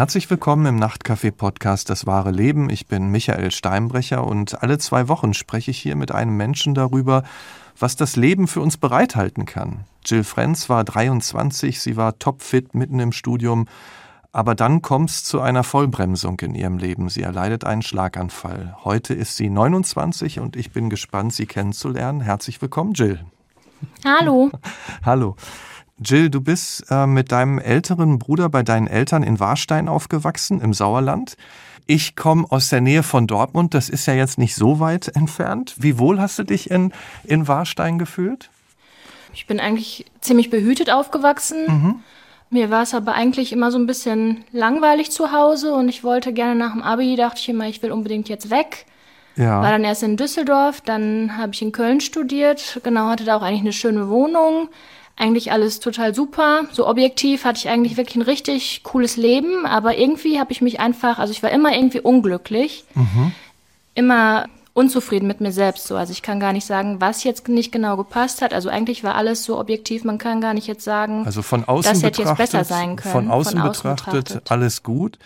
Herzlich willkommen im Nachtcafé-Podcast Das wahre Leben. Ich bin Michael Steinbrecher und alle zwei Wochen spreche ich hier mit einem Menschen darüber, was das Leben für uns bereithalten kann. Jill Frenz war 23, sie war topfit mitten im Studium, aber dann kommt es zu einer Vollbremsung in ihrem Leben. Sie erleidet einen Schlaganfall. Heute ist sie 29 und ich bin gespannt, sie kennenzulernen. Herzlich willkommen, Jill. Hallo. Hallo. Jill, du bist äh, mit deinem älteren Bruder bei deinen Eltern in Warstein aufgewachsen, im Sauerland. Ich komme aus der Nähe von Dortmund, das ist ja jetzt nicht so weit entfernt. Wie wohl hast du dich in, in Warstein gefühlt? Ich bin eigentlich ziemlich behütet aufgewachsen. Mhm. Mir war es aber eigentlich immer so ein bisschen langweilig zu Hause und ich wollte gerne nach dem Abi, dachte ich immer, ich will unbedingt jetzt weg. Ja. War dann erst in Düsseldorf, dann habe ich in Köln studiert, genau, hatte da auch eigentlich eine schöne Wohnung eigentlich alles total super. So objektiv hatte ich eigentlich wirklich ein richtig cooles Leben, aber irgendwie habe ich mich einfach, also ich war immer irgendwie unglücklich, mhm. immer unzufrieden mit mir selbst so. Also ich kann gar nicht sagen, was jetzt nicht genau gepasst hat. Also eigentlich war alles so objektiv, man kann gar nicht jetzt sagen, also von außen das hätte jetzt besser sein können. Von außen, von außen betrachtet, betrachtet, alles gut.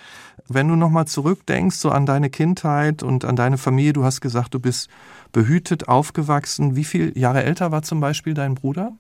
Wenn du nochmal zurückdenkst, so an deine Kindheit und an deine Familie, du hast gesagt, du bist behütet aufgewachsen. Wie viele Jahre älter war zum Beispiel dein Bruder?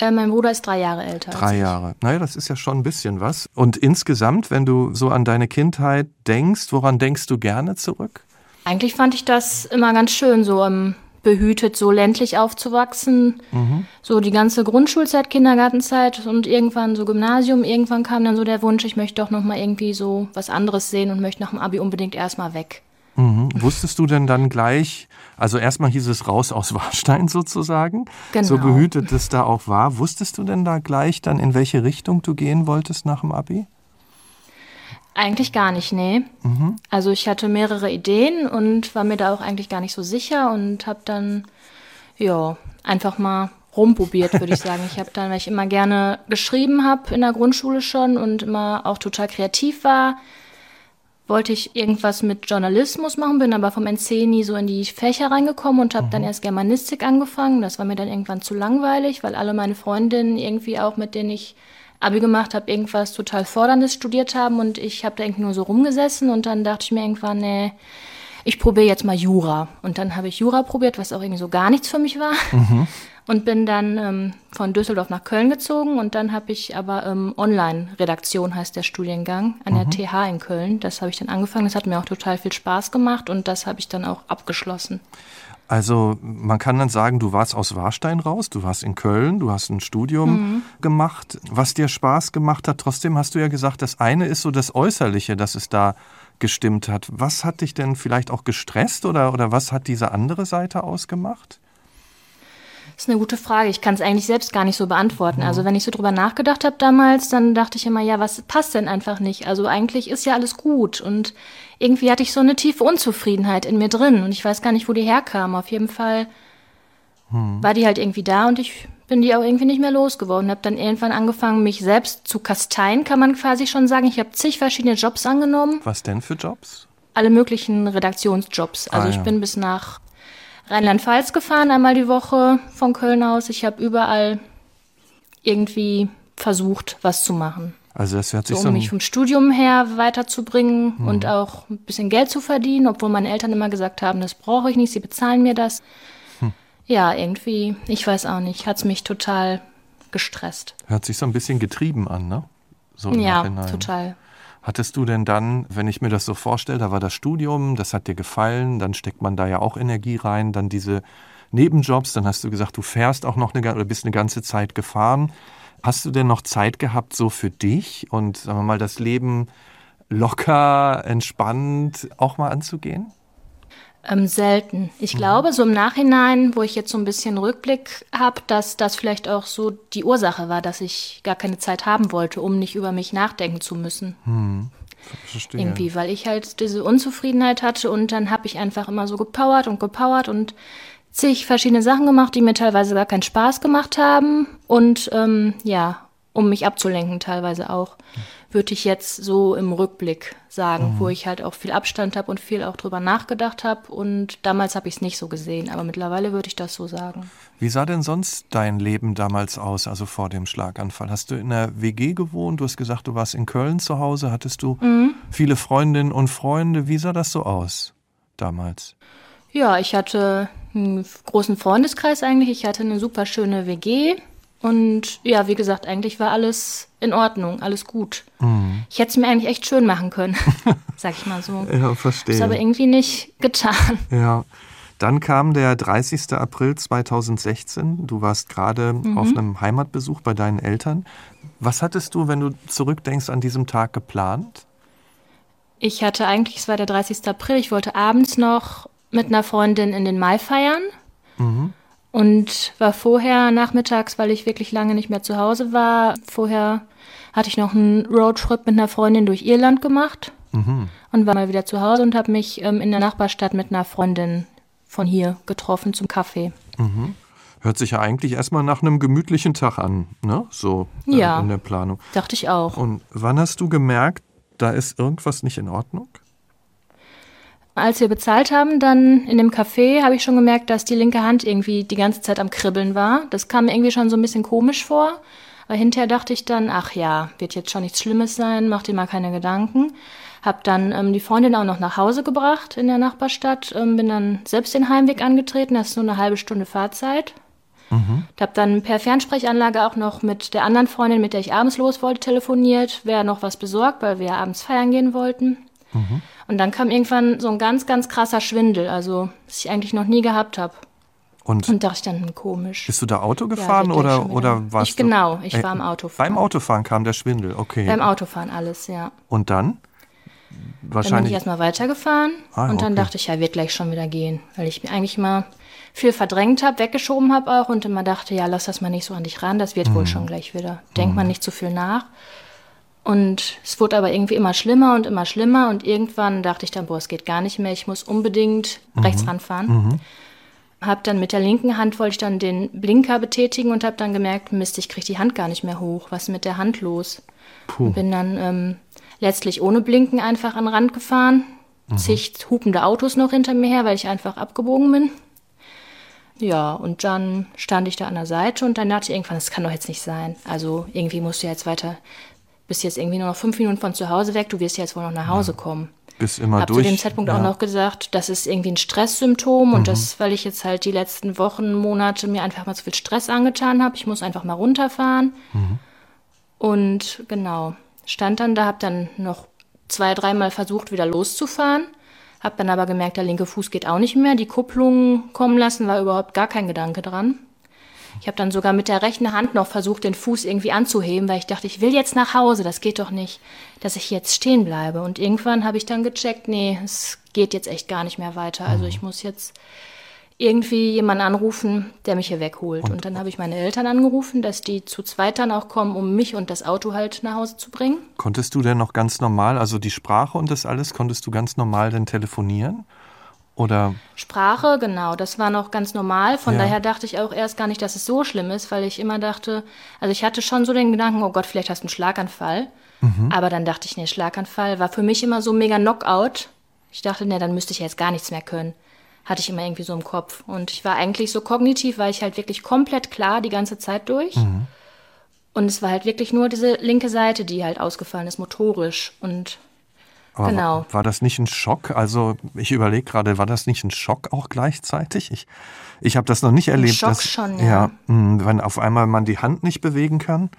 Äh, mein Bruder ist drei Jahre älter. Drei Jahre. Naja, das ist ja schon ein bisschen was. Und insgesamt, wenn du so an deine Kindheit denkst, woran denkst du gerne zurück? Eigentlich fand ich das immer ganz schön, so um, behütet, so ländlich aufzuwachsen. Mhm. So die ganze Grundschulzeit, Kindergartenzeit und irgendwann so Gymnasium. Irgendwann kam dann so der Wunsch, ich möchte doch nochmal irgendwie so was anderes sehen und möchte nach dem Abi unbedingt erstmal weg. Mhm. Wusstest du denn dann gleich, also erstmal hieß es raus aus Warstein sozusagen, genau. so behütet es da auch war. Wusstest du denn da gleich dann, in welche Richtung du gehen wolltest nach dem Abi? Eigentlich gar nicht, nee. Mhm. Also ich hatte mehrere Ideen und war mir da auch eigentlich gar nicht so sicher und habe dann, ja, einfach mal rumprobiert, würde ich sagen. Ich habe dann, weil ich immer gerne geschrieben habe in der Grundschule schon und immer auch total kreativ war, wollte ich irgendwas mit Journalismus machen, bin aber vom NC nie so in die Fächer reingekommen und habe mhm. dann erst Germanistik angefangen. Das war mir dann irgendwann zu langweilig, weil alle meine Freundinnen irgendwie auch, mit denen ich Abi gemacht habe, irgendwas total Forderndes studiert haben und ich habe da irgendwie nur so rumgesessen und dann dachte ich mir irgendwann, nee, ich probiere jetzt mal Jura. Und dann habe ich Jura probiert, was auch irgendwie so gar nichts für mich war. Mhm und bin dann ähm, von Düsseldorf nach Köln gezogen und dann habe ich aber ähm, Online-Redaktion heißt der Studiengang an der mhm. TH in Köln. Das habe ich dann angefangen. Das hat mir auch total viel Spaß gemacht und das habe ich dann auch abgeschlossen. Also man kann dann sagen, du warst aus Warstein raus, du warst in Köln, du hast ein Studium mhm. gemacht, was dir Spaß gemacht hat. Trotzdem hast du ja gesagt, das eine ist so das Äußerliche, dass es da gestimmt hat. Was hat dich denn vielleicht auch gestresst oder, oder was hat diese andere Seite ausgemacht? Das ist eine gute Frage. Ich kann es eigentlich selbst gar nicht so beantworten. Also wenn ich so drüber nachgedacht habe damals, dann dachte ich immer, ja, was passt denn einfach nicht? Also eigentlich ist ja alles gut und irgendwie hatte ich so eine tiefe Unzufriedenheit in mir drin und ich weiß gar nicht, wo die herkam. Auf jeden Fall hm. war die halt irgendwie da und ich bin die auch irgendwie nicht mehr losgeworden. Habe dann irgendwann angefangen, mich selbst zu kasteien, kann man quasi schon sagen. Ich habe zig verschiedene Jobs angenommen. Was denn für Jobs? Alle möglichen Redaktionsjobs. Also ah, ja. ich bin bis nach Rheinland-Pfalz gefahren, einmal die Woche von Köln aus. Ich habe überall irgendwie versucht, was zu machen. Also das hört sich so, um so mich vom Studium her weiterzubringen mhm. und auch ein bisschen Geld zu verdienen, obwohl meine Eltern immer gesagt haben, das brauche ich nicht, sie bezahlen mir das. Hm. Ja, irgendwie, ich weiß auch nicht, hat es mich total gestresst. Hört sich so ein bisschen getrieben an, ne? So ja, Nachhinein. total. Hattest du denn dann, wenn ich mir das so vorstelle, da war das Studium, das hat dir gefallen, dann steckt man da ja auch Energie rein, dann diese Nebenjobs, dann hast du gesagt, du fährst auch noch eine, oder bist eine ganze Zeit gefahren. Hast du denn noch Zeit gehabt so für dich und sagen wir mal das Leben locker, entspannt auch mal anzugehen? Ähm, selten. Ich mhm. glaube, so im Nachhinein, wo ich jetzt so ein bisschen Rückblick habe, dass das vielleicht auch so die Ursache war, dass ich gar keine Zeit haben wollte, um nicht über mich nachdenken zu müssen. Mhm. Verstehe. Irgendwie, weil ich halt diese Unzufriedenheit hatte und dann habe ich einfach immer so gepowert und gepowert und zig verschiedene Sachen gemacht, die mir teilweise gar keinen Spaß gemacht haben und ähm, ja, um mich abzulenken teilweise auch. Würde ich jetzt so im Rückblick sagen, mhm. wo ich halt auch viel Abstand habe und viel auch drüber nachgedacht habe. Und damals habe ich es nicht so gesehen, aber mittlerweile würde ich das so sagen. Wie sah denn sonst dein Leben damals aus, also vor dem Schlaganfall? Hast du in einer WG gewohnt? Du hast gesagt, du warst in Köln zu Hause. Hattest du mhm. viele Freundinnen und Freunde? Wie sah das so aus damals? Ja, ich hatte einen großen Freundeskreis eigentlich. Ich hatte eine super schöne WG. Und ja, wie gesagt, eigentlich war alles in Ordnung, alles gut. Mhm. Ich hätte es mir eigentlich echt schön machen können, sag ich mal so. ja, verstehe. Ist aber irgendwie nicht getan. Ja. Dann kam der 30. April 2016. Du warst gerade mhm. auf einem Heimatbesuch bei deinen Eltern. Was hattest du, wenn du zurückdenkst, an diesem Tag geplant? Ich hatte eigentlich, es war der 30. April, ich wollte abends noch mit einer Freundin in den Mai feiern. Mhm. Und war vorher nachmittags, weil ich wirklich lange nicht mehr zu Hause war, vorher hatte ich noch einen Roadtrip mit einer Freundin durch Irland gemacht mhm. und war mal wieder zu Hause und habe mich ähm, in der Nachbarstadt mit einer Freundin von hier getroffen zum Kaffee. Mhm. Hört sich ja eigentlich erstmal nach einem gemütlichen Tag an, ne? So äh, ja, in der Planung. Dachte ich auch. Und wann hast du gemerkt, da ist irgendwas nicht in Ordnung? Als wir bezahlt haben, dann in dem Café, habe ich schon gemerkt, dass die linke Hand irgendwie die ganze Zeit am Kribbeln war. Das kam mir irgendwie schon so ein bisschen komisch vor. Aber hinterher dachte ich dann, ach ja, wird jetzt schon nichts Schlimmes sein, mach dir mal keine Gedanken. Hab dann ähm, die Freundin auch noch nach Hause gebracht in der Nachbarstadt, ähm, bin dann selbst den Heimweg angetreten, das ist nur eine halbe Stunde Fahrzeit. Mhm. Hab dann per Fernsprechanlage auch noch mit der anderen Freundin, mit der ich abends los wollte, telefoniert, wer noch was besorgt, weil wir abends feiern gehen wollten. Mhm. Und dann kam irgendwann so ein ganz, ganz krasser Schwindel, also was ich eigentlich noch nie gehabt habe. Und, und dachte ich dann, hm, komisch. Bist du da Auto gefahren ja, oder, oder warst ich, du? Genau, ich war im Autofahren. Beim Autofahren kam der Schwindel, okay. Beim Autofahren alles, ja. Und dann? Wahrscheinlich. Dann bin ich erstmal weitergefahren ah, und dann okay. dachte ich, ja, wird gleich schon wieder gehen, weil ich mir eigentlich mal viel verdrängt habe, weggeschoben habe auch und immer dachte, ja, lass das mal nicht so an dich ran, das wird mhm. wohl schon gleich wieder. Denk mhm. mal nicht zu viel nach. Und es wurde aber irgendwie immer schlimmer und immer schlimmer. Und irgendwann dachte ich dann, boah, es geht gar nicht mehr. Ich muss unbedingt mhm. rechts ranfahren. Mhm. Hab dann mit der linken Hand wollte ich dann den Blinker betätigen und habe dann gemerkt, Mist, ich kriege die Hand gar nicht mehr hoch. Was ist mit der Hand los? Bin dann ähm, letztlich ohne Blinken einfach an den Rand gefahren. Mhm. Zig hupende Autos noch hinter mir her, weil ich einfach abgebogen bin. Ja, und dann stand ich da an der Seite und dann dachte ich irgendwann, das kann doch jetzt nicht sein. Also irgendwie musst du jetzt weiter bist jetzt irgendwie nur noch fünf Minuten von zu Hause weg, du wirst jetzt wohl noch nach Hause ja. kommen. Bis immer Hab durch. zu dem Zeitpunkt ja. auch noch gesagt, das ist irgendwie ein Stresssymptom mhm. und das, weil ich jetzt halt die letzten Wochen, Monate mir einfach mal zu viel Stress angetan habe. Ich muss einfach mal runterfahren. Mhm. Und genau, stand dann da, hab dann noch zwei, dreimal versucht, wieder loszufahren. Hab dann aber gemerkt, der linke Fuß geht auch nicht mehr. Die Kupplung kommen lassen war überhaupt gar kein Gedanke dran. Ich habe dann sogar mit der rechten Hand noch versucht, den Fuß irgendwie anzuheben, weil ich dachte, ich will jetzt nach Hause, das geht doch nicht, dass ich jetzt stehen bleibe. Und irgendwann habe ich dann gecheckt, nee, es geht jetzt echt gar nicht mehr weiter. Also ich muss jetzt irgendwie jemanden anrufen, der mich hier wegholt. Und, und dann habe ich meine Eltern angerufen, dass die zu zweit dann auch kommen, um mich und das Auto halt nach Hause zu bringen. Konntest du denn noch ganz normal, also die Sprache und das alles, konntest du ganz normal denn telefonieren? Oder? Sprache, genau, das war noch ganz normal. Von ja. daher dachte ich auch erst gar nicht, dass es so schlimm ist, weil ich immer dachte, also ich hatte schon so den Gedanken, oh Gott, vielleicht hast du einen Schlaganfall. Mhm. Aber dann dachte ich, nee, Schlaganfall war für mich immer so mega Knockout. Ich dachte, nee, dann müsste ich jetzt gar nichts mehr können. Hatte ich immer irgendwie so im Kopf. Und ich war eigentlich so kognitiv, war ich halt wirklich komplett klar die ganze Zeit durch. Mhm. Und es war halt wirklich nur diese linke Seite, die halt ausgefallen ist, motorisch. Und aber genau. War, war, das nicht ein Schock? Also ich überlege gerade, war das nicht ein Schock auch gleichzeitig? Ich, ich habe das noch nicht erlebt. Ein Schock dass, schon, ja. ja. Hm, wenn auf einmal man die Hand nicht bewegen kann.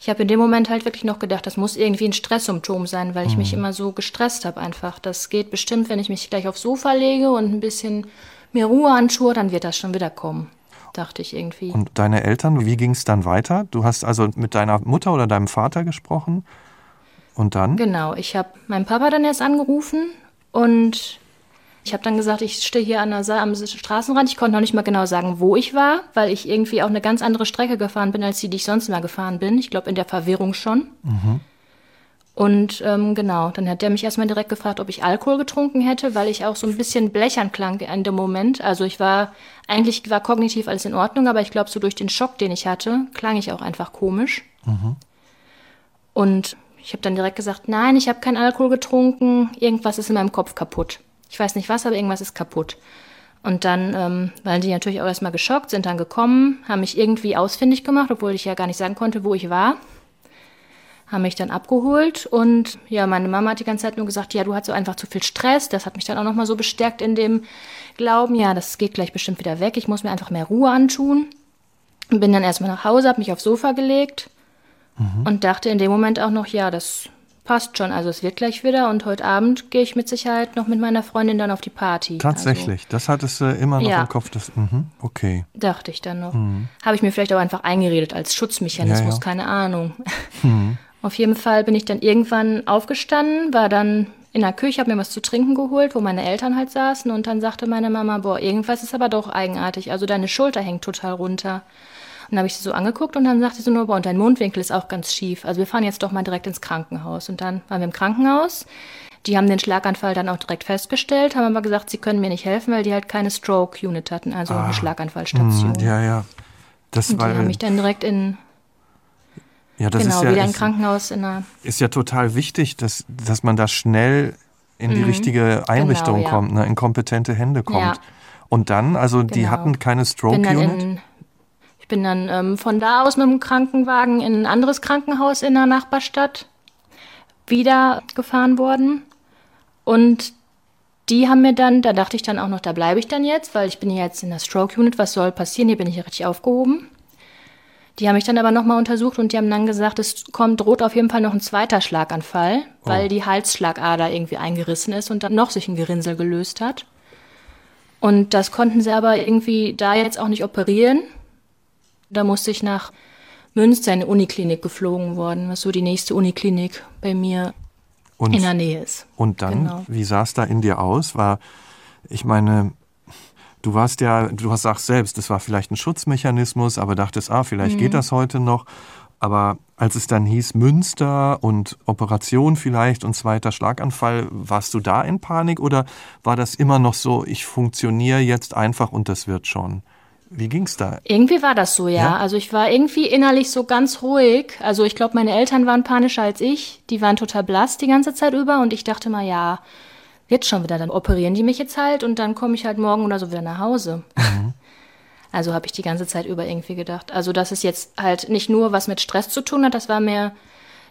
Ich habe in dem Moment halt wirklich noch gedacht, das muss irgendwie ein Stresssymptom sein, weil ich mhm. mich immer so gestresst habe einfach. Das geht bestimmt, wenn ich mich gleich aufs Sofa lege und ein bisschen mir Ruhe anschaue, dann wird das schon wieder kommen, dachte ich irgendwie. Und deine Eltern, wie ging es dann weiter? Du hast also mit deiner Mutter oder deinem Vater gesprochen? Und dann? Genau, ich habe meinen Papa dann erst angerufen und ich habe dann gesagt, ich stehe hier an der, am Straßenrand. Ich konnte noch nicht mal genau sagen, wo ich war, weil ich irgendwie auch eine ganz andere Strecke gefahren bin, als die, die ich sonst immer gefahren bin. Ich glaube, in der Verwirrung schon. Mhm. Und ähm, genau, dann hat der mich erstmal direkt gefragt, ob ich Alkohol getrunken hätte, weil ich auch so ein bisschen blechern klang in dem Moment. Also ich war, eigentlich war kognitiv alles in Ordnung, aber ich glaube, so durch den Schock, den ich hatte, klang ich auch einfach komisch. Mhm. Und ich habe dann direkt gesagt, nein, ich habe keinen Alkohol getrunken, irgendwas ist in meinem Kopf kaputt. Ich weiß nicht was, aber irgendwas ist kaputt. Und dann ähm, waren die natürlich auch erstmal geschockt, sind dann gekommen, haben mich irgendwie ausfindig gemacht, obwohl ich ja gar nicht sagen konnte, wo ich war. Haben mich dann abgeholt und ja, meine Mama hat die ganze Zeit nur gesagt, ja, du hast so einfach zu viel Stress. Das hat mich dann auch nochmal so bestärkt in dem Glauben, ja, das geht gleich bestimmt wieder weg. Ich muss mir einfach mehr Ruhe antun. Bin dann erstmal nach Hause, habe mich aufs Sofa gelegt mhm. und dachte in dem Moment auch noch, ja, das passt schon. Also es wird gleich wieder und heute Abend gehe ich mit Sicherheit noch mit meiner Freundin dann auf die Party. Tatsächlich, also, das hattest du immer noch ja. im Kopf. Das, mh, okay. Dachte ich dann noch. Mhm. Habe ich mir vielleicht auch einfach eingeredet als Schutzmechanismus, ja, ja. keine Ahnung. Mhm. Auf jeden Fall bin ich dann irgendwann aufgestanden, war dann in der Küche, habe mir was zu trinken geholt, wo meine Eltern halt saßen und dann sagte meine Mama, boah, irgendwas ist aber doch eigenartig. Also deine Schulter hängt total runter. Dann habe ich sie so angeguckt und dann sagte sie nur, boah, und dein Mundwinkel ist auch ganz schief. Also wir fahren jetzt doch mal direkt ins Krankenhaus. Und dann waren wir im Krankenhaus. Die haben den Schlaganfall dann auch direkt festgestellt, haben aber gesagt, sie können mir nicht helfen, weil die halt keine Stroke-Unit hatten, also ah, eine Schlaganfallstation. Mh, ja, ja. Das und die haben mich dann direkt in ja, das genau, ist ja, wieder im Krankenhaus in einer ist ja total wichtig, dass, dass man da schnell in die mhm. richtige Einrichtung genau, ja. kommt, ne, in kompetente Hände kommt. Ja. Und dann, also genau. die hatten keine Stroke-Unit? Ich bin dann ähm, von da aus mit dem Krankenwagen in ein anderes Krankenhaus in der Nachbarstadt wieder gefahren worden. Und die haben mir dann, da dachte ich dann auch noch, da bleibe ich dann jetzt, weil ich bin jetzt in der Stroke Unit, was soll passieren? Hier bin ich ja richtig aufgehoben. Die haben mich dann aber nochmal untersucht und die haben dann gesagt, es kommt, droht auf jeden Fall noch ein zweiter Schlaganfall, oh. weil die Halsschlagader irgendwie eingerissen ist und dann noch sich ein Gerinnsel gelöst hat. Und das konnten sie aber irgendwie da jetzt auch nicht operieren. Da musste ich nach Münster in eine Uniklinik geflogen worden, was so die nächste Uniklinik bei mir und, in der Nähe ist. Und dann, genau. wie sah es da in dir aus? War, ich meine, du warst ja, du hast sagst selbst, das war vielleicht ein Schutzmechanismus, aber dachtest, ah, vielleicht mhm. geht das heute noch. Aber als es dann hieß Münster und Operation vielleicht und zweiter Schlaganfall, warst du da in Panik oder war das immer noch so, ich funktioniere jetzt einfach und das wird schon? Wie ging's da? Irgendwie war das so, ja. ja? Also ich war irgendwie innerlich so ganz ruhig. Also ich glaube, meine Eltern waren panischer als ich. Die waren total blass die ganze Zeit über und ich dachte mal, ja, wird schon wieder, dann operieren die mich jetzt halt und dann komme ich halt morgen oder so wieder nach Hause. Mhm. Also habe ich die ganze Zeit über irgendwie gedacht. Also dass es jetzt halt nicht nur was mit Stress zu tun hat, das war mir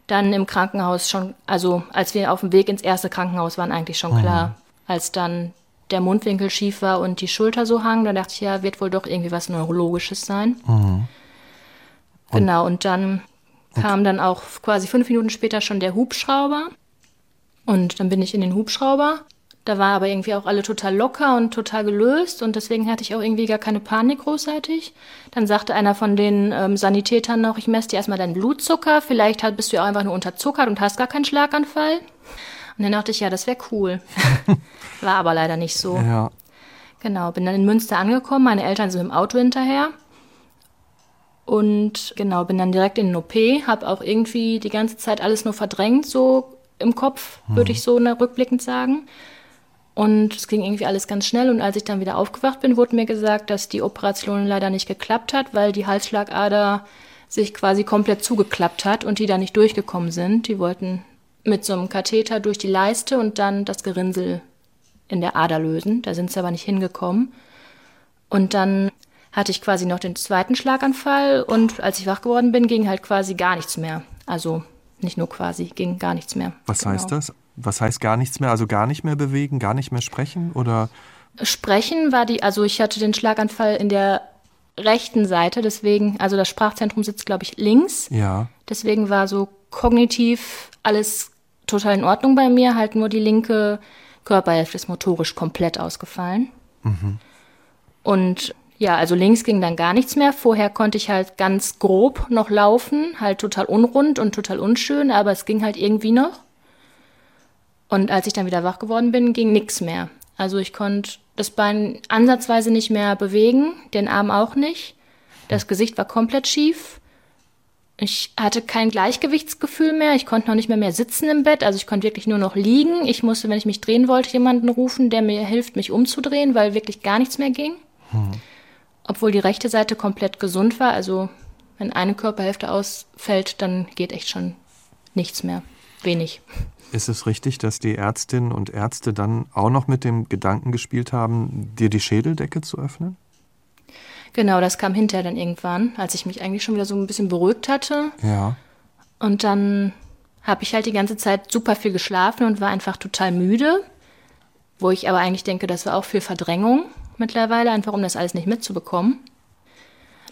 dann im Krankenhaus schon, also als wir auf dem Weg ins erste Krankenhaus waren, eigentlich schon klar. Mhm. Als dann der Mundwinkel schief war und die Schulter so hang, da dachte ich, ja, wird wohl doch irgendwie was Neurologisches sein. Mhm. Und genau, und dann kam dann auch quasi fünf Minuten später schon der Hubschrauber. Und dann bin ich in den Hubschrauber. Da war aber irgendwie auch alle total locker und total gelöst und deswegen hatte ich auch irgendwie gar keine Panik großartig. Dann sagte einer von den ähm, Sanitätern noch, ich messe dir erstmal deinen Blutzucker, vielleicht bist du ja auch einfach nur unterzuckert und hast gar keinen Schlaganfall. Und dann dachte ich, ja, das wäre cool. War aber leider nicht so. Ja. Genau, bin dann in Münster angekommen, meine Eltern sind mit dem Auto hinterher. Und genau, bin dann direkt in den OP, habe auch irgendwie die ganze Zeit alles nur verdrängt, so im Kopf, hm. würde ich so rückblickend sagen. Und es ging irgendwie alles ganz schnell. Und als ich dann wieder aufgewacht bin, wurde mir gesagt, dass die Operation leider nicht geklappt hat, weil die Halsschlagader sich quasi komplett zugeklappt hat und die da nicht durchgekommen sind. Die wollten mit so einem Katheter durch die Leiste und dann das Gerinnsel in der Ader lösen. Da sind sie aber nicht hingekommen. Und dann hatte ich quasi noch den zweiten Schlaganfall und als ich wach geworden bin, ging halt quasi gar nichts mehr. Also nicht nur quasi, ging gar nichts mehr. Was genau. heißt das? Was heißt gar nichts mehr? Also gar nicht mehr bewegen, gar nicht mehr sprechen oder? Sprechen war die, also ich hatte den Schlaganfall in der rechten Seite, deswegen, also das Sprachzentrum sitzt, glaube ich, links. Ja. Deswegen war so kognitiv alles total in Ordnung bei mir, halt nur die linke Körperhälfte ist motorisch komplett ausgefallen. Mhm. Und ja, also links ging dann gar nichts mehr. Vorher konnte ich halt ganz grob noch laufen, halt total unrund und total unschön, aber es ging halt irgendwie noch. Und als ich dann wieder wach geworden bin, ging nichts mehr. Also ich konnte das Bein ansatzweise nicht mehr bewegen, den Arm auch nicht. Das Gesicht war komplett schief. Ich hatte kein Gleichgewichtsgefühl mehr. Ich konnte noch nicht mehr mehr sitzen im Bett. Also ich konnte wirklich nur noch liegen. Ich musste, wenn ich mich drehen wollte, jemanden rufen, der mir hilft, mich umzudrehen, weil wirklich gar nichts mehr ging. Hm. Obwohl die rechte Seite komplett gesund war. Also wenn eine Körperhälfte ausfällt, dann geht echt schon nichts mehr. wenig. Ist es richtig, dass die Ärztinnen und Ärzte dann auch noch mit dem Gedanken gespielt haben, dir die Schädeldecke zu öffnen? Genau, das kam hinterher dann irgendwann, als ich mich eigentlich schon wieder so ein bisschen beruhigt hatte. Ja. Und dann habe ich halt die ganze Zeit super viel geschlafen und war einfach total müde. Wo ich aber eigentlich denke, das war auch viel Verdrängung mittlerweile, einfach um das alles nicht mitzubekommen.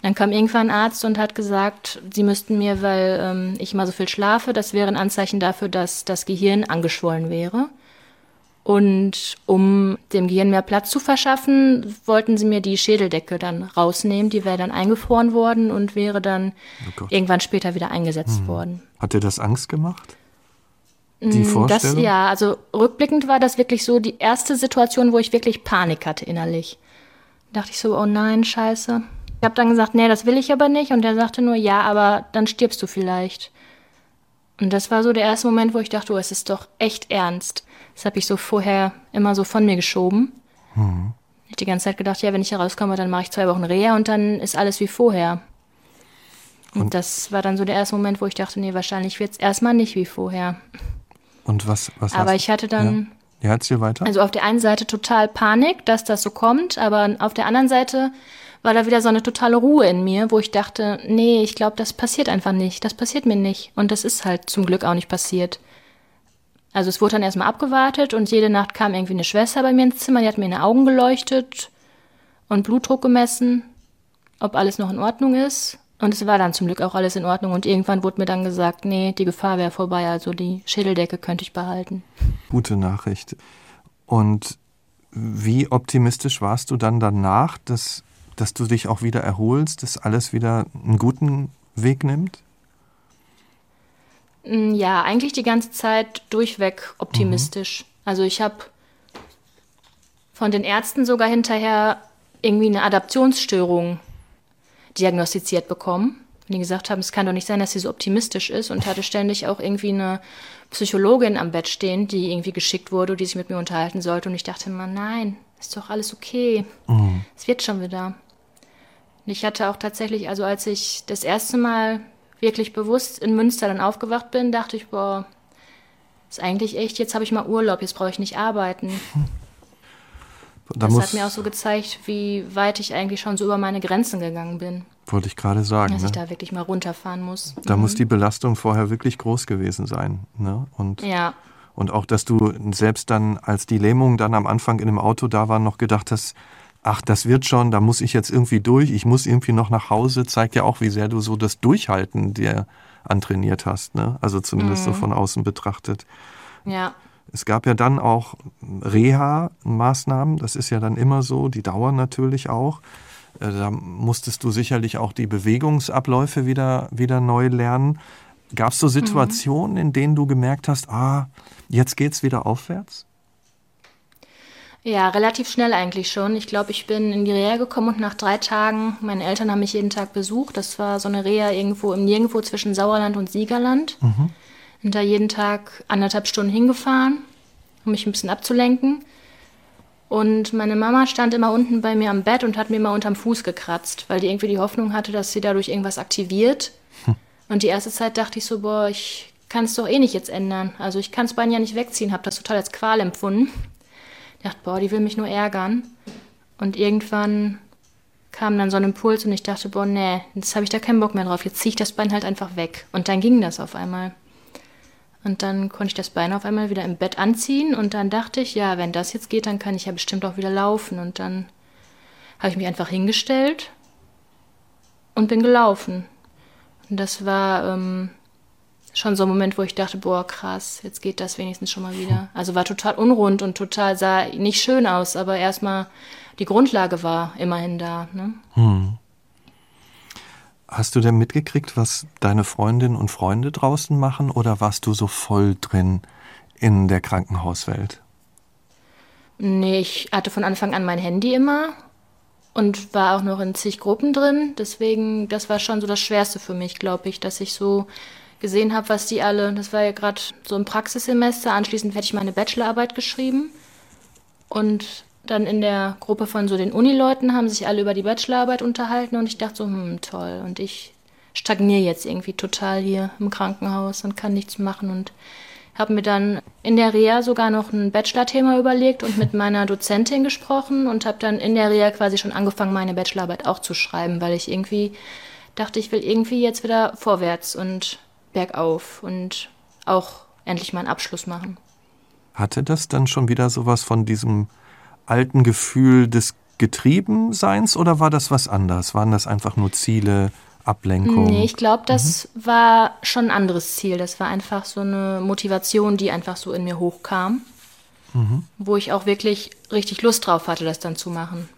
Dann kam irgendwann ein Arzt und hat gesagt, sie müssten mir, weil ähm, ich immer so viel schlafe, das wäre ein Anzeichen dafür, dass das Gehirn angeschwollen wäre. Und um dem Gehirn mehr Platz zu verschaffen, wollten sie mir die Schädeldecke dann rausnehmen. Die wäre dann eingefroren worden und wäre dann oh irgendwann später wieder eingesetzt hm. worden. Hat dir das Angst gemacht? Die mm, Vorstellung? Das, ja, also rückblickend war das wirklich so die erste Situation, wo ich wirklich Panik hatte innerlich. Da dachte ich so, oh nein, scheiße. Ich habe dann gesagt, nee, das will ich aber nicht. Und er sagte nur, ja, aber dann stirbst du vielleicht. Und das war so der erste Moment, wo ich dachte, oh, es ist doch echt ernst. Das habe ich so vorher immer so von mir geschoben. Mhm. Ich die ganze Zeit gedacht, ja, wenn ich herauskomme, dann mache ich zwei Wochen Reha und dann ist alles wie vorher. Und, und das war dann so der erste Moment, wo ich dachte, nee, wahrscheinlich wird es erstmal nicht wie vorher. Und was, was Aber ich hatte dann. Ja, ja erzähl weiter. Also auf der einen Seite total Panik, dass das so kommt, aber auf der anderen Seite war da wieder so eine totale Ruhe in mir, wo ich dachte, nee, ich glaube, das passiert einfach nicht. Das passiert mir nicht. Und das ist halt zum Glück auch nicht passiert. Also es wurde dann erstmal abgewartet und jede Nacht kam irgendwie eine Schwester bei mir ins Zimmer, die hat mir in die Augen geleuchtet und Blutdruck gemessen, ob alles noch in Ordnung ist. Und es war dann zum Glück auch alles in Ordnung. Und irgendwann wurde mir dann gesagt, nee, die Gefahr wäre vorbei, also die Schädeldecke könnte ich behalten. Gute Nachricht. Und wie optimistisch warst du dann danach, dass dass du dich auch wieder erholst, dass alles wieder einen guten Weg nimmt? Mm, ja, eigentlich die ganze Zeit durchweg optimistisch. Mhm. Also ich habe von den Ärzten sogar hinterher irgendwie eine Adaptionsstörung diagnostiziert bekommen. Und die gesagt haben, es kann doch nicht sein, dass sie so optimistisch ist und hatte ständig auch irgendwie eine Psychologin am Bett stehen, die irgendwie geschickt wurde, die sich mit mir unterhalten sollte. Und ich dachte immer, nein, ist doch alles okay. Mhm. Es wird schon wieder. Und ich hatte auch tatsächlich, also als ich das erste Mal wirklich bewusst in Münster dann aufgewacht bin, dachte ich, boah, ist eigentlich echt, jetzt habe ich mal Urlaub, jetzt brauche ich nicht arbeiten. Da das hat mir auch so gezeigt, wie weit ich eigentlich schon so über meine Grenzen gegangen bin. Wollte ich gerade sagen. Dass ne? ich da wirklich mal runterfahren muss. Da mhm. muss die Belastung vorher wirklich groß gewesen sein. Ne? Und, ja. und auch, dass du selbst dann, als die Lähmung dann am Anfang in dem Auto da war, noch gedacht hast, ach, das wird schon, da muss ich jetzt irgendwie durch, ich muss irgendwie noch nach Hause, zeigt ja auch, wie sehr du so das Durchhalten dir antrainiert hast, ne? Also zumindest mhm. so von außen betrachtet. Ja. Es gab ja dann auch Reha-Maßnahmen, das ist ja dann immer so, die dauern natürlich auch. Äh, da musstest du sicherlich auch die Bewegungsabläufe wieder, wieder neu lernen. Gab es so mhm. Situationen, mhm. in denen du gemerkt hast, ah, jetzt geht's wieder aufwärts? Ja, relativ schnell eigentlich schon. Ich glaube, ich bin in die Reha gekommen und nach drei Tagen, meine Eltern haben mich jeden Tag besucht. Das war so eine Reha irgendwo im Nirgendwo zwischen Sauerland und Siegerland. Mhm. Und da jeden Tag anderthalb Stunden hingefahren, um mich ein bisschen abzulenken. Und meine Mama stand immer unten bei mir am Bett und hat mir mal unterm Fuß gekratzt, weil die irgendwie die Hoffnung hatte, dass sie dadurch irgendwas aktiviert. Hm. Und die erste Zeit dachte ich so, boah, ich kann es doch eh nicht jetzt ändern. Also ich kann das Bein ja nicht wegziehen, habe das total als Qual empfunden. Ich dachte, boah, die will mich nur ärgern. Und irgendwann kam dann so ein Impuls und ich dachte, boah, nee, jetzt habe ich da keinen Bock mehr drauf. Jetzt ziehe ich das Bein halt einfach weg. Und dann ging das auf einmal. Und dann konnte ich das Bein auf einmal wieder im Bett anziehen und dann dachte ich, ja, wenn das jetzt geht, dann kann ich ja bestimmt auch wieder laufen. Und dann habe ich mich einfach hingestellt und bin gelaufen. Und das war ähm, schon so ein Moment, wo ich dachte, boah, krass, jetzt geht das wenigstens schon mal wieder. Also war total unrund und total sah nicht schön aus, aber erstmal die Grundlage war immerhin da. Ne? Hm. Hast du denn mitgekriegt, was deine Freundinnen und Freunde draußen machen oder warst du so voll drin in der Krankenhauswelt? Nee, ich hatte von Anfang an mein Handy immer und war auch noch in zig Gruppen drin. Deswegen, das war schon so das Schwerste für mich, glaube ich, dass ich so gesehen habe, was die alle, das war ja gerade so ein Praxissemester, anschließend werde ich meine Bachelorarbeit geschrieben und dann in der Gruppe von so den Unileuten haben sich alle über die Bachelorarbeit unterhalten und ich dachte so, hm, toll. Und ich stagniere jetzt irgendwie total hier im Krankenhaus und kann nichts machen und Habe mir dann in der Reha sogar noch ein Bachelor-Thema überlegt und mit meiner Dozentin gesprochen und habe dann in der Reha quasi schon angefangen, meine Bachelorarbeit auch zu schreiben, weil ich irgendwie dachte, ich will irgendwie jetzt wieder vorwärts und bergauf und auch endlich mal einen Abschluss machen. Hatte das dann schon wieder sowas von diesem alten Gefühl des Getriebenseins oder war das was anderes? Waren das einfach nur Ziele, Ablenkung? Nee, ich glaube, das mhm. war schon ein anderes Ziel. Das war einfach so eine Motivation, die einfach so in mir hochkam, mhm. wo ich auch wirklich richtig Lust drauf hatte, das dann zu machen.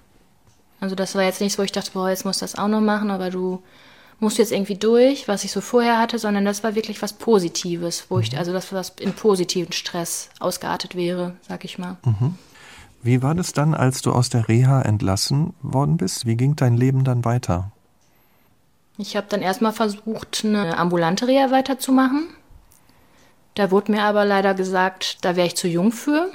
Also das war jetzt nichts, wo ich dachte, boah, jetzt muss das auch noch machen, aber du musst jetzt irgendwie durch, was ich so vorher hatte, sondern das war wirklich was Positives, wo ich, mhm. also das, was in positiven Stress ausgeartet wäre, sag ich mal. Mhm. Wie war das dann, als du aus der Reha entlassen worden bist? Wie ging dein Leben dann weiter? Ich habe dann erstmal versucht, eine ambulante Reha weiterzumachen. Da wurde mir aber leider gesagt, da wäre ich zu jung für,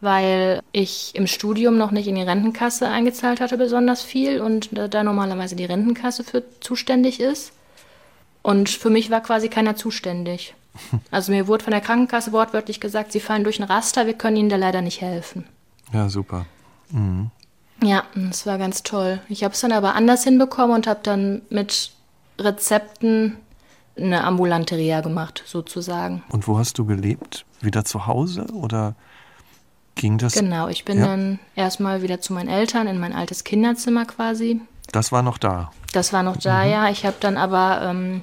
weil ich im Studium noch nicht in die Rentenkasse eingezahlt hatte besonders viel und da normalerweise die Rentenkasse für zuständig ist. Und für mich war quasi keiner zuständig. Also mir wurde von der Krankenkasse wortwörtlich gesagt, Sie fallen durch ein Raster, wir können Ihnen da leider nicht helfen. Ja, super. Mhm. Ja, das war ganz toll. Ich habe es dann aber anders hinbekommen und habe dann mit Rezepten eine ambulante Reha gemacht, sozusagen. Und wo hast du gelebt? Wieder zu Hause oder ging das? Genau, ich bin ja. dann erstmal wieder zu meinen Eltern in mein altes Kinderzimmer quasi. Das war noch da. Das war noch da, mhm. ja. Ich habe dann aber ähm,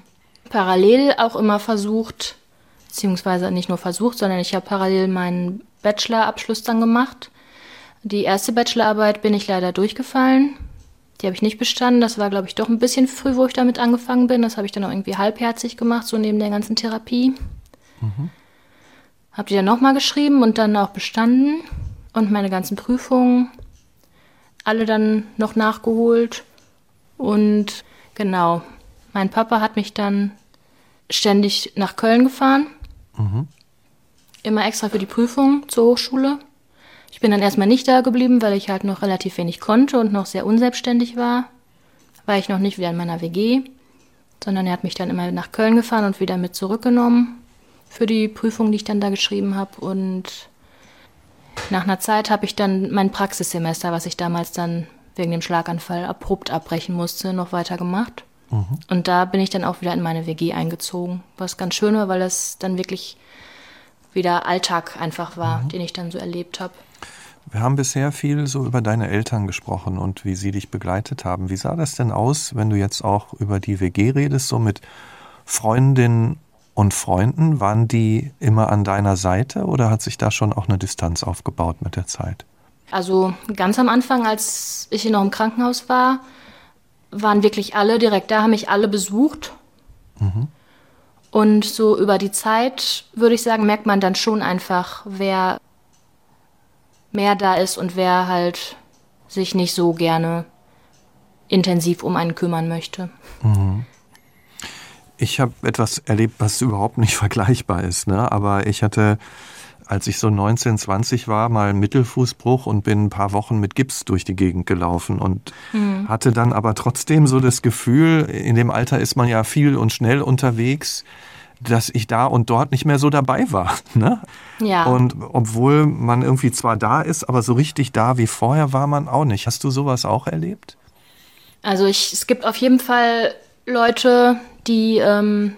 parallel auch immer versucht, beziehungsweise nicht nur versucht, sondern ich habe parallel meinen Bachelorabschluss dann gemacht die erste Bachelorarbeit bin ich leider durchgefallen. Die habe ich nicht bestanden. Das war, glaube ich, doch ein bisschen früh, wo ich damit angefangen bin. Das habe ich dann auch irgendwie halbherzig gemacht, so neben der ganzen Therapie. Mhm. Habe die dann nochmal geschrieben und dann auch bestanden. Und meine ganzen Prüfungen alle dann noch nachgeholt. Und genau, mein Papa hat mich dann ständig nach Köln gefahren. Mhm. Immer extra für die Prüfung zur Hochschule. Ich bin dann erstmal nicht da geblieben, weil ich halt noch relativ wenig konnte und noch sehr unselbstständig war. War ich noch nicht wieder in meiner WG, sondern er hat mich dann immer nach Köln gefahren und wieder mit zurückgenommen für die Prüfung, die ich dann da geschrieben habe. Und nach einer Zeit habe ich dann mein Praxissemester, was ich damals dann wegen dem Schlaganfall abrupt abbrechen musste, noch weiter gemacht. Mhm. Und da bin ich dann auch wieder in meine WG eingezogen, was ganz schön war, weil das dann wirklich wieder Alltag einfach war, mhm. den ich dann so erlebt habe. Wir haben bisher viel so über deine Eltern gesprochen und wie sie dich begleitet haben. Wie sah das denn aus, wenn du jetzt auch über die WG redest, so mit Freundinnen und Freunden? Waren die immer an deiner Seite oder hat sich da schon auch eine Distanz aufgebaut mit der Zeit? Also ganz am Anfang, als ich noch im Krankenhaus war, waren wirklich alle direkt da, haben mich alle besucht. Mhm. Und so über die Zeit, würde ich sagen, merkt man dann schon einfach, wer mehr da ist und wer halt sich nicht so gerne intensiv um einen kümmern möchte. Mhm. Ich habe etwas erlebt, was überhaupt nicht vergleichbar ist. Ne? Aber ich hatte, als ich so 19, 20 war, mal einen Mittelfußbruch und bin ein paar Wochen mit Gips durch die Gegend gelaufen und mhm. hatte dann aber trotzdem so das Gefühl, in dem Alter ist man ja viel und schnell unterwegs dass ich da und dort nicht mehr so dabei war. Ne? Ja. Und obwohl man irgendwie zwar da ist, aber so richtig da wie vorher war man auch nicht. Hast du sowas auch erlebt? Also ich, es gibt auf jeden Fall Leute, die ähm,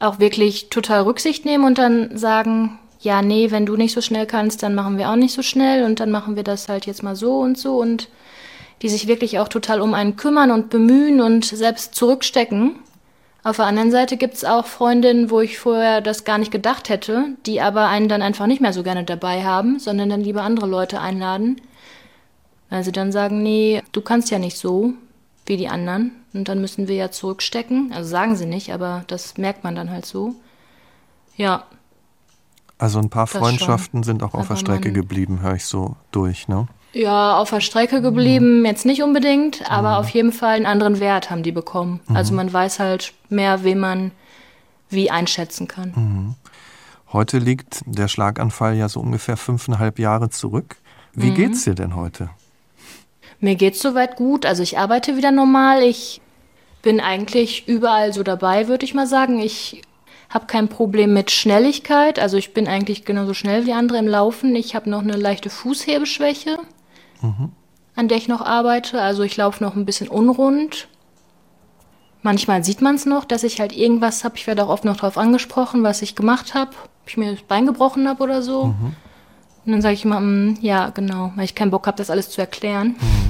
auch wirklich total Rücksicht nehmen und dann sagen, ja, nee, wenn du nicht so schnell kannst, dann machen wir auch nicht so schnell und dann machen wir das halt jetzt mal so und so und die sich wirklich auch total um einen kümmern und bemühen und selbst zurückstecken. Auf der anderen Seite gibt es auch Freundinnen, wo ich vorher das gar nicht gedacht hätte, die aber einen dann einfach nicht mehr so gerne dabei haben, sondern dann lieber andere Leute einladen. Weil sie dann sagen, nee, du kannst ja nicht so wie die anderen und dann müssen wir ja zurückstecken. Also sagen sie nicht, aber das merkt man dann halt so. Ja. Also ein paar Freundschaften sind auch auf der Strecke geblieben, höre ich so durch, ne? Ja, auf der Strecke geblieben, mhm. jetzt nicht unbedingt, aber mhm. auf jeden Fall einen anderen Wert haben die bekommen. Mhm. Also man weiß halt mehr, wen man wie einschätzen kann. Mhm. Heute liegt der Schlaganfall ja so ungefähr fünfeinhalb Jahre zurück. Wie mhm. geht's dir denn heute? Mir geht's soweit gut. Also ich arbeite wieder normal. Ich bin eigentlich überall so dabei, würde ich mal sagen. Ich habe kein Problem mit Schnelligkeit. Also ich bin eigentlich genauso schnell wie andere im Laufen. Ich habe noch eine leichte Fußhebeschwäche, mhm. an der ich noch arbeite. Also ich laufe noch ein bisschen unrund. Manchmal sieht man es noch, dass ich halt irgendwas habe. Ich werde auch oft noch darauf angesprochen, was ich gemacht habe. Ob ich mir das Bein gebrochen habe oder so. Mhm. Und dann sage ich immer, mm, ja, genau, weil ich keinen Bock habe, das alles zu erklären. Mhm.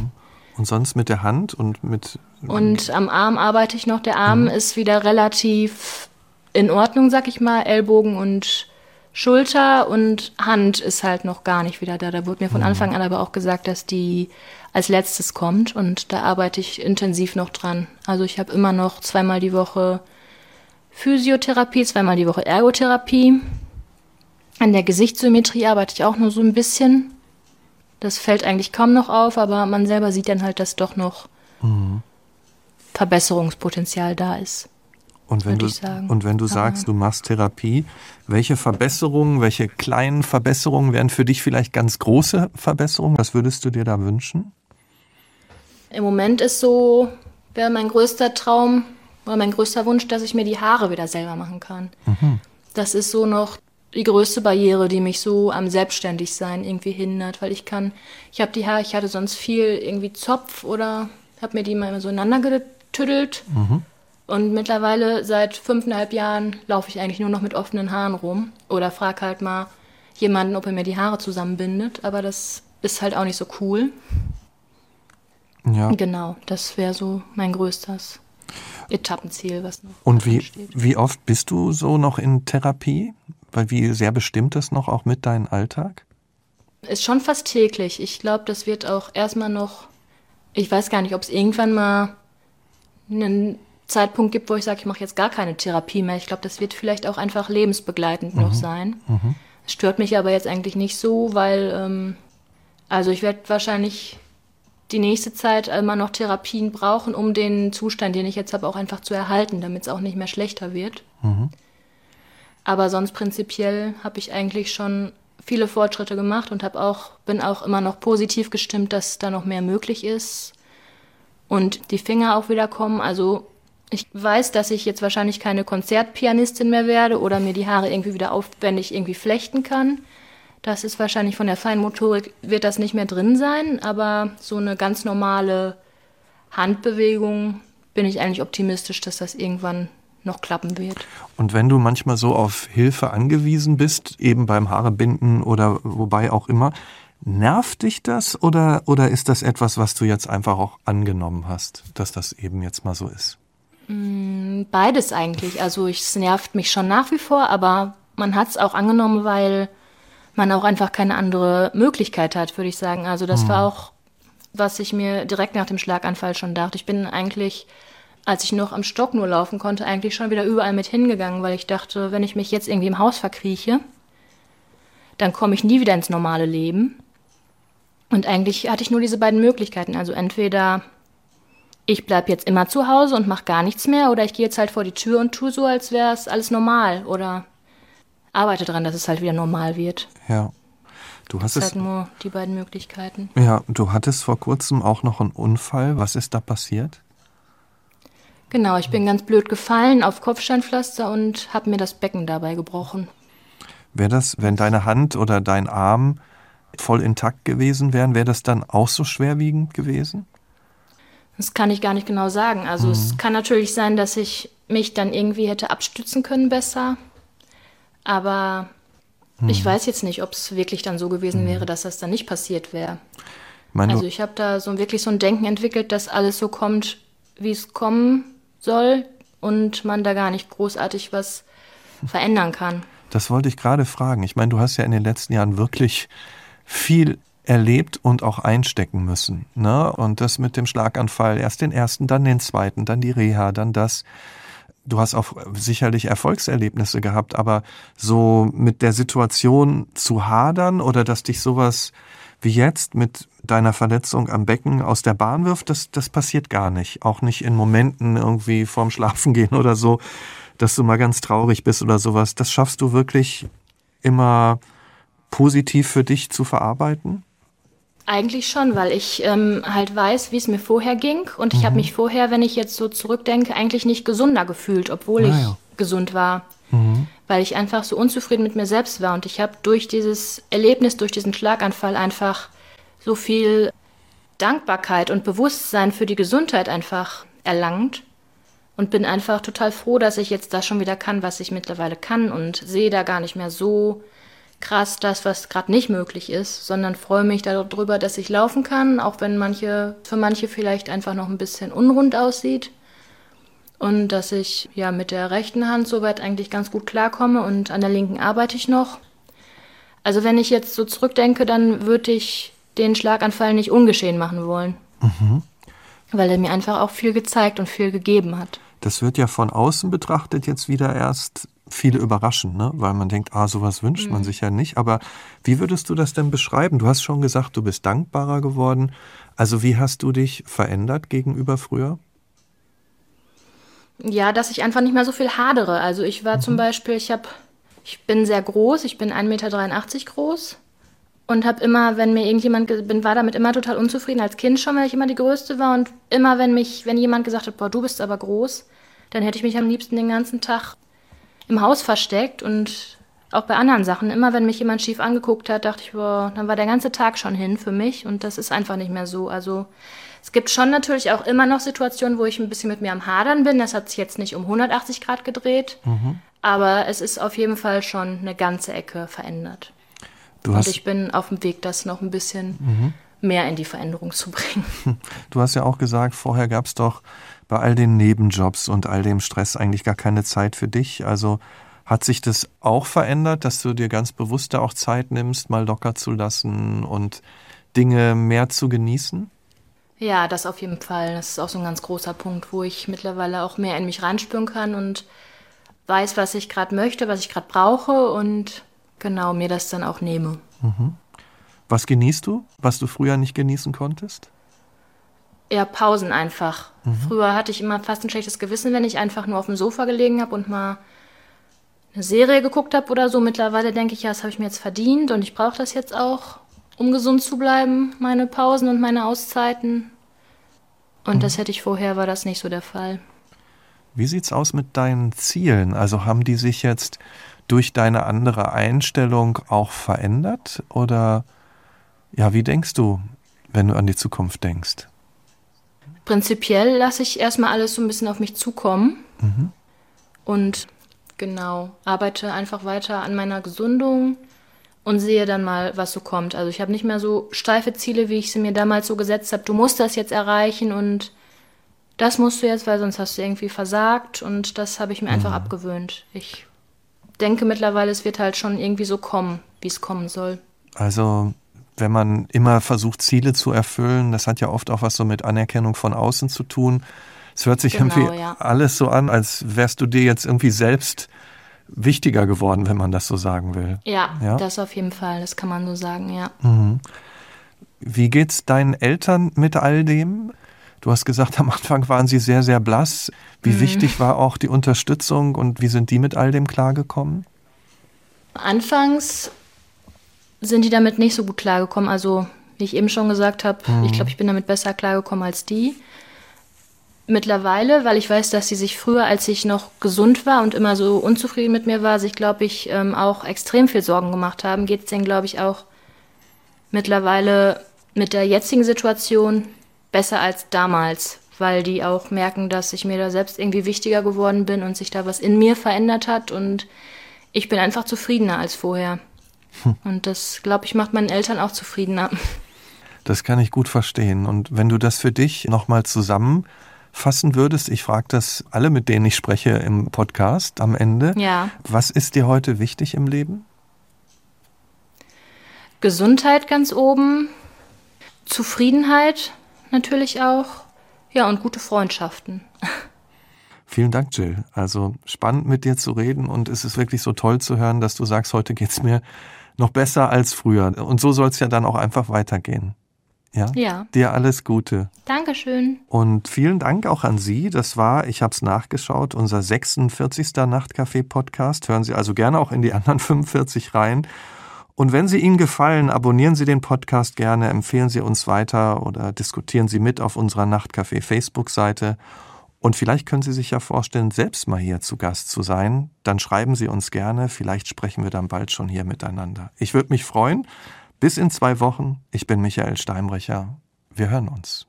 Und sonst mit der Hand und mit. Und am Arm arbeite ich noch. Der Arm mhm. ist wieder relativ in Ordnung, sag ich mal. Ellbogen und Schulter und Hand ist halt noch gar nicht wieder da. Da wurde mir von mhm. Anfang an aber auch gesagt, dass die als letztes kommt und da arbeite ich intensiv noch dran. Also ich habe immer noch zweimal die Woche Physiotherapie, zweimal die Woche Ergotherapie. An der Gesichtssymmetrie arbeite ich auch nur so ein bisschen. Das fällt eigentlich kaum noch auf, aber man selber sieht dann halt, dass doch noch mhm. Verbesserungspotenzial da ist. Und wenn, du, und wenn du sagst, du machst Therapie, welche Verbesserungen, welche kleinen Verbesserungen wären für dich vielleicht ganz große Verbesserungen? Was würdest du dir da wünschen? Im Moment ist so, wäre mein größter Traum oder mein größter Wunsch, dass ich mir die Haare wieder selber machen kann. Mhm. Das ist so noch die größte Barriere, die mich so am Selbstständigsein irgendwie hindert, weil ich kann, ich habe die Haare, ich hatte sonst viel irgendwie Zopf oder habe mir die mal so ineinander getüdelt. Mhm. Und mittlerweile seit fünfeinhalb Jahren laufe ich eigentlich nur noch mit offenen Haaren rum oder frage halt mal jemanden, ob er mir die Haare zusammenbindet. Aber das ist halt auch nicht so cool. Ja. Genau, das wäre so mein größtes Etappenziel, was noch Und wie, wie oft bist du so noch in Therapie? Weil wie sehr bestimmt das noch auch mit deinem Alltag? Ist schon fast täglich. Ich glaube, das wird auch erstmal noch, ich weiß gar nicht, ob es irgendwann mal einen Zeitpunkt gibt, wo ich sage, ich mache jetzt gar keine Therapie mehr. Ich glaube, das wird vielleicht auch einfach lebensbegleitend mhm. noch sein. Mhm. Es stört mich aber jetzt eigentlich nicht so, weil, ähm, also ich werde wahrscheinlich die nächste Zeit immer noch Therapien brauchen, um den Zustand, den ich jetzt habe, auch einfach zu erhalten, damit es auch nicht mehr schlechter wird. Mhm. Aber sonst prinzipiell habe ich eigentlich schon viele Fortschritte gemacht und habe auch bin auch immer noch positiv gestimmt, dass da noch mehr möglich ist und die Finger auch wieder kommen. Also ich weiß, dass ich jetzt wahrscheinlich keine Konzertpianistin mehr werde oder mir die Haare irgendwie wieder aufwendig irgendwie flechten kann. Das ist wahrscheinlich von der Feinmotorik wird das nicht mehr drin sein, aber so eine ganz normale Handbewegung bin ich eigentlich optimistisch, dass das irgendwann noch klappen wird. Und wenn du manchmal so auf Hilfe angewiesen bist, eben beim Haarebinden oder wobei auch immer, nervt dich das oder, oder ist das etwas, was du jetzt einfach auch angenommen hast, dass das eben jetzt mal so ist? Mm, beides eigentlich. Also es nervt mich schon nach wie vor, aber man hat es auch angenommen, weil man auch einfach keine andere Möglichkeit hat, würde ich sagen. Also das mhm. war auch, was ich mir direkt nach dem Schlaganfall schon dachte. Ich bin eigentlich, als ich noch am Stock nur laufen konnte, eigentlich schon wieder überall mit hingegangen, weil ich dachte, wenn ich mich jetzt irgendwie im Haus verkrieche, dann komme ich nie wieder ins normale Leben. Und eigentlich hatte ich nur diese beiden Möglichkeiten. Also entweder ich bleibe jetzt immer zu Hause und mache gar nichts mehr oder ich gehe jetzt halt vor die Tür und tue so, als wäre es alles normal oder arbeite daran, dass es halt wieder normal wird. Ja. Du hast das es halt nur die beiden Möglichkeiten. Ja, du hattest vor kurzem auch noch einen Unfall. Was ist da passiert? Genau, ich bin ganz blöd gefallen auf Kopfsteinpflaster und habe mir das Becken dabei gebrochen. Wäre das, wenn deine Hand oder dein Arm voll intakt gewesen wären, wäre das dann auch so schwerwiegend gewesen? Das kann ich gar nicht genau sagen. Also mhm. es kann natürlich sein, dass ich mich dann irgendwie hätte abstützen können besser. Aber mhm. ich weiß jetzt nicht, ob es wirklich dann so gewesen mhm. wäre, dass das dann nicht passiert wäre. Also ich habe da so wirklich so ein Denken entwickelt, dass alles so kommt, wie es kommen soll und man da gar nicht großartig was verändern kann. Das wollte ich gerade fragen. Ich meine, du hast ja in den letzten Jahren wirklich viel erlebt und auch einstecken müssen. Ne? Und das mit dem Schlaganfall, erst den ersten, dann den zweiten, dann die Reha, dann das. Du hast auch sicherlich Erfolgserlebnisse gehabt, aber so mit der Situation zu hadern oder dass dich sowas wie jetzt mit deiner Verletzung am Becken aus der Bahn wirft, das, das passiert gar nicht. Auch nicht in Momenten irgendwie vorm Schlafengehen oder so, dass du mal ganz traurig bist oder sowas. Das schaffst du wirklich immer positiv für dich zu verarbeiten? Eigentlich schon, weil ich ähm, halt weiß, wie es mir vorher ging. Und ich mhm. habe mich vorher, wenn ich jetzt so zurückdenke, eigentlich nicht gesunder gefühlt, obwohl ah, ich. Gesund war. Mhm. Weil ich einfach so unzufrieden mit mir selbst war. Und ich habe durch dieses Erlebnis, durch diesen Schlaganfall einfach so viel Dankbarkeit und Bewusstsein für die Gesundheit einfach erlangt. Und bin einfach total froh, dass ich jetzt das schon wieder kann, was ich mittlerweile kann. Und sehe da gar nicht mehr so krass das, was gerade nicht möglich ist, sondern freue mich darüber, dass ich laufen kann, auch wenn manche, für manche vielleicht einfach noch ein bisschen unrund aussieht. Und dass ich ja mit der rechten Hand soweit eigentlich ganz gut klarkomme und an der linken arbeite ich noch. Also wenn ich jetzt so zurückdenke, dann würde ich den Schlaganfall nicht ungeschehen machen wollen. Mhm. Weil er mir einfach auch viel gezeigt und viel gegeben hat. Das wird ja von außen betrachtet jetzt wieder erst viele überraschen, ne? weil man denkt, ah, sowas wünscht mhm. man sich ja nicht. Aber wie würdest du das denn beschreiben? Du hast schon gesagt, du bist dankbarer geworden. Also wie hast du dich verändert gegenüber früher? Ja, dass ich einfach nicht mehr so viel hadere. Also ich war mhm. zum Beispiel, ich habe, ich bin sehr groß, ich bin 1,83 Meter groß und habe immer, wenn mir irgendjemand, bin, war damit immer total unzufrieden als Kind schon, weil ich immer die Größte war und immer, wenn mich, wenn jemand gesagt hat, boah, du bist aber groß, dann hätte ich mich am liebsten den ganzen Tag im Haus versteckt und auch bei anderen Sachen. Immer wenn mich jemand schief angeguckt hat, dachte ich, boah, dann war der ganze Tag schon hin für mich und das ist einfach nicht mehr so. Also es gibt schon natürlich auch immer noch Situationen, wo ich ein bisschen mit mir am Hadern bin. Das hat sich jetzt nicht um 180 Grad gedreht, mhm. aber es ist auf jeden Fall schon eine ganze Ecke verändert. Du und ich bin auf dem Weg, das noch ein bisschen mhm. mehr in die Veränderung zu bringen. Du hast ja auch gesagt, vorher gab es doch bei all den Nebenjobs und all dem Stress eigentlich gar keine Zeit für dich. Also hat sich das auch verändert, dass du dir ganz bewusst da auch Zeit nimmst, mal locker zu lassen und Dinge mehr zu genießen? Ja, das auf jeden Fall. Das ist auch so ein ganz großer Punkt, wo ich mittlerweile auch mehr in mich reinspüren kann und weiß, was ich gerade möchte, was ich gerade brauche und genau mir das dann auch nehme. Mhm. Was genießt du, was du früher nicht genießen konntest? Ja, Pausen einfach. Mhm. Früher hatte ich immer fast ein schlechtes Gewissen, wenn ich einfach nur auf dem Sofa gelegen habe und mal eine Serie geguckt habe oder so. Mittlerweile denke ich, ja, das habe ich mir jetzt verdient und ich brauche das jetzt auch um gesund zu bleiben, meine Pausen und meine Auszeiten. Und mhm. das hätte ich vorher, war das nicht so der Fall. Wie sieht's aus mit deinen Zielen? Also haben die sich jetzt durch deine andere Einstellung auch verändert? Oder ja, wie denkst du, wenn du an die Zukunft denkst? Prinzipiell lasse ich erstmal alles so ein bisschen auf mich zukommen. Mhm. Und genau, arbeite einfach weiter an meiner Gesundung, und sehe dann mal, was so kommt. Also ich habe nicht mehr so steife Ziele, wie ich sie mir damals so gesetzt habe. Du musst das jetzt erreichen und das musst du jetzt, weil sonst hast du irgendwie versagt und das habe ich mir mhm. einfach abgewöhnt. Ich denke mittlerweile, es wird halt schon irgendwie so kommen, wie es kommen soll. Also wenn man immer versucht, Ziele zu erfüllen, das hat ja oft auch was so mit Anerkennung von außen zu tun. Es hört sich genau, irgendwie ja. alles so an, als wärst du dir jetzt irgendwie selbst wichtiger geworden, wenn man das so sagen will. Ja, ja, das auf jeden Fall, das kann man so sagen, ja. Mhm. Wie geht's deinen Eltern mit all dem? Du hast gesagt, am Anfang waren sie sehr, sehr blass. Wie mhm. wichtig war auch die Unterstützung und wie sind die mit all dem klargekommen? Anfangs sind die damit nicht so gut klargekommen. Also, wie ich eben schon gesagt habe, mhm. ich glaube, ich bin damit besser klargekommen als die mittlerweile, weil ich weiß, dass sie sich früher, als ich noch gesund war und immer so unzufrieden mit mir war, sich, glaube ich, ähm, auch extrem viel Sorgen gemacht haben, geht es denen, glaube ich, auch mittlerweile mit der jetzigen Situation besser als damals, weil die auch merken, dass ich mir da selbst irgendwie wichtiger geworden bin und sich da was in mir verändert hat und ich bin einfach zufriedener als vorher. Hm. Und das, glaube ich, macht meinen Eltern auch zufriedener. Das kann ich gut verstehen. Und wenn du das für dich nochmal zusammen fassen würdest, ich frage das alle, mit denen ich spreche im Podcast am Ende. Ja. Was ist dir heute wichtig im Leben? Gesundheit ganz oben, Zufriedenheit natürlich auch, ja, und gute Freundschaften. Vielen Dank, Jill. Also spannend mit dir zu reden und es ist wirklich so toll zu hören, dass du sagst, heute geht es mir noch besser als früher. Und so soll es ja dann auch einfach weitergehen. Ja? ja. Dir alles Gute. Dankeschön. Und vielen Dank auch an Sie. Das war, ich habe es nachgeschaut, unser 46. Nachtcafé-Podcast. Hören Sie also gerne auch in die anderen 45 rein. Und wenn Sie Ihnen gefallen, abonnieren Sie den Podcast gerne, empfehlen Sie uns weiter oder diskutieren Sie mit auf unserer Nachtcafé Facebook-Seite. Und vielleicht können Sie sich ja vorstellen, selbst mal hier zu Gast zu sein. Dann schreiben Sie uns gerne. Vielleicht sprechen wir dann bald schon hier miteinander. Ich würde mich freuen. Bis in zwei Wochen. Ich bin Michael Steinbrecher. Wir hören uns.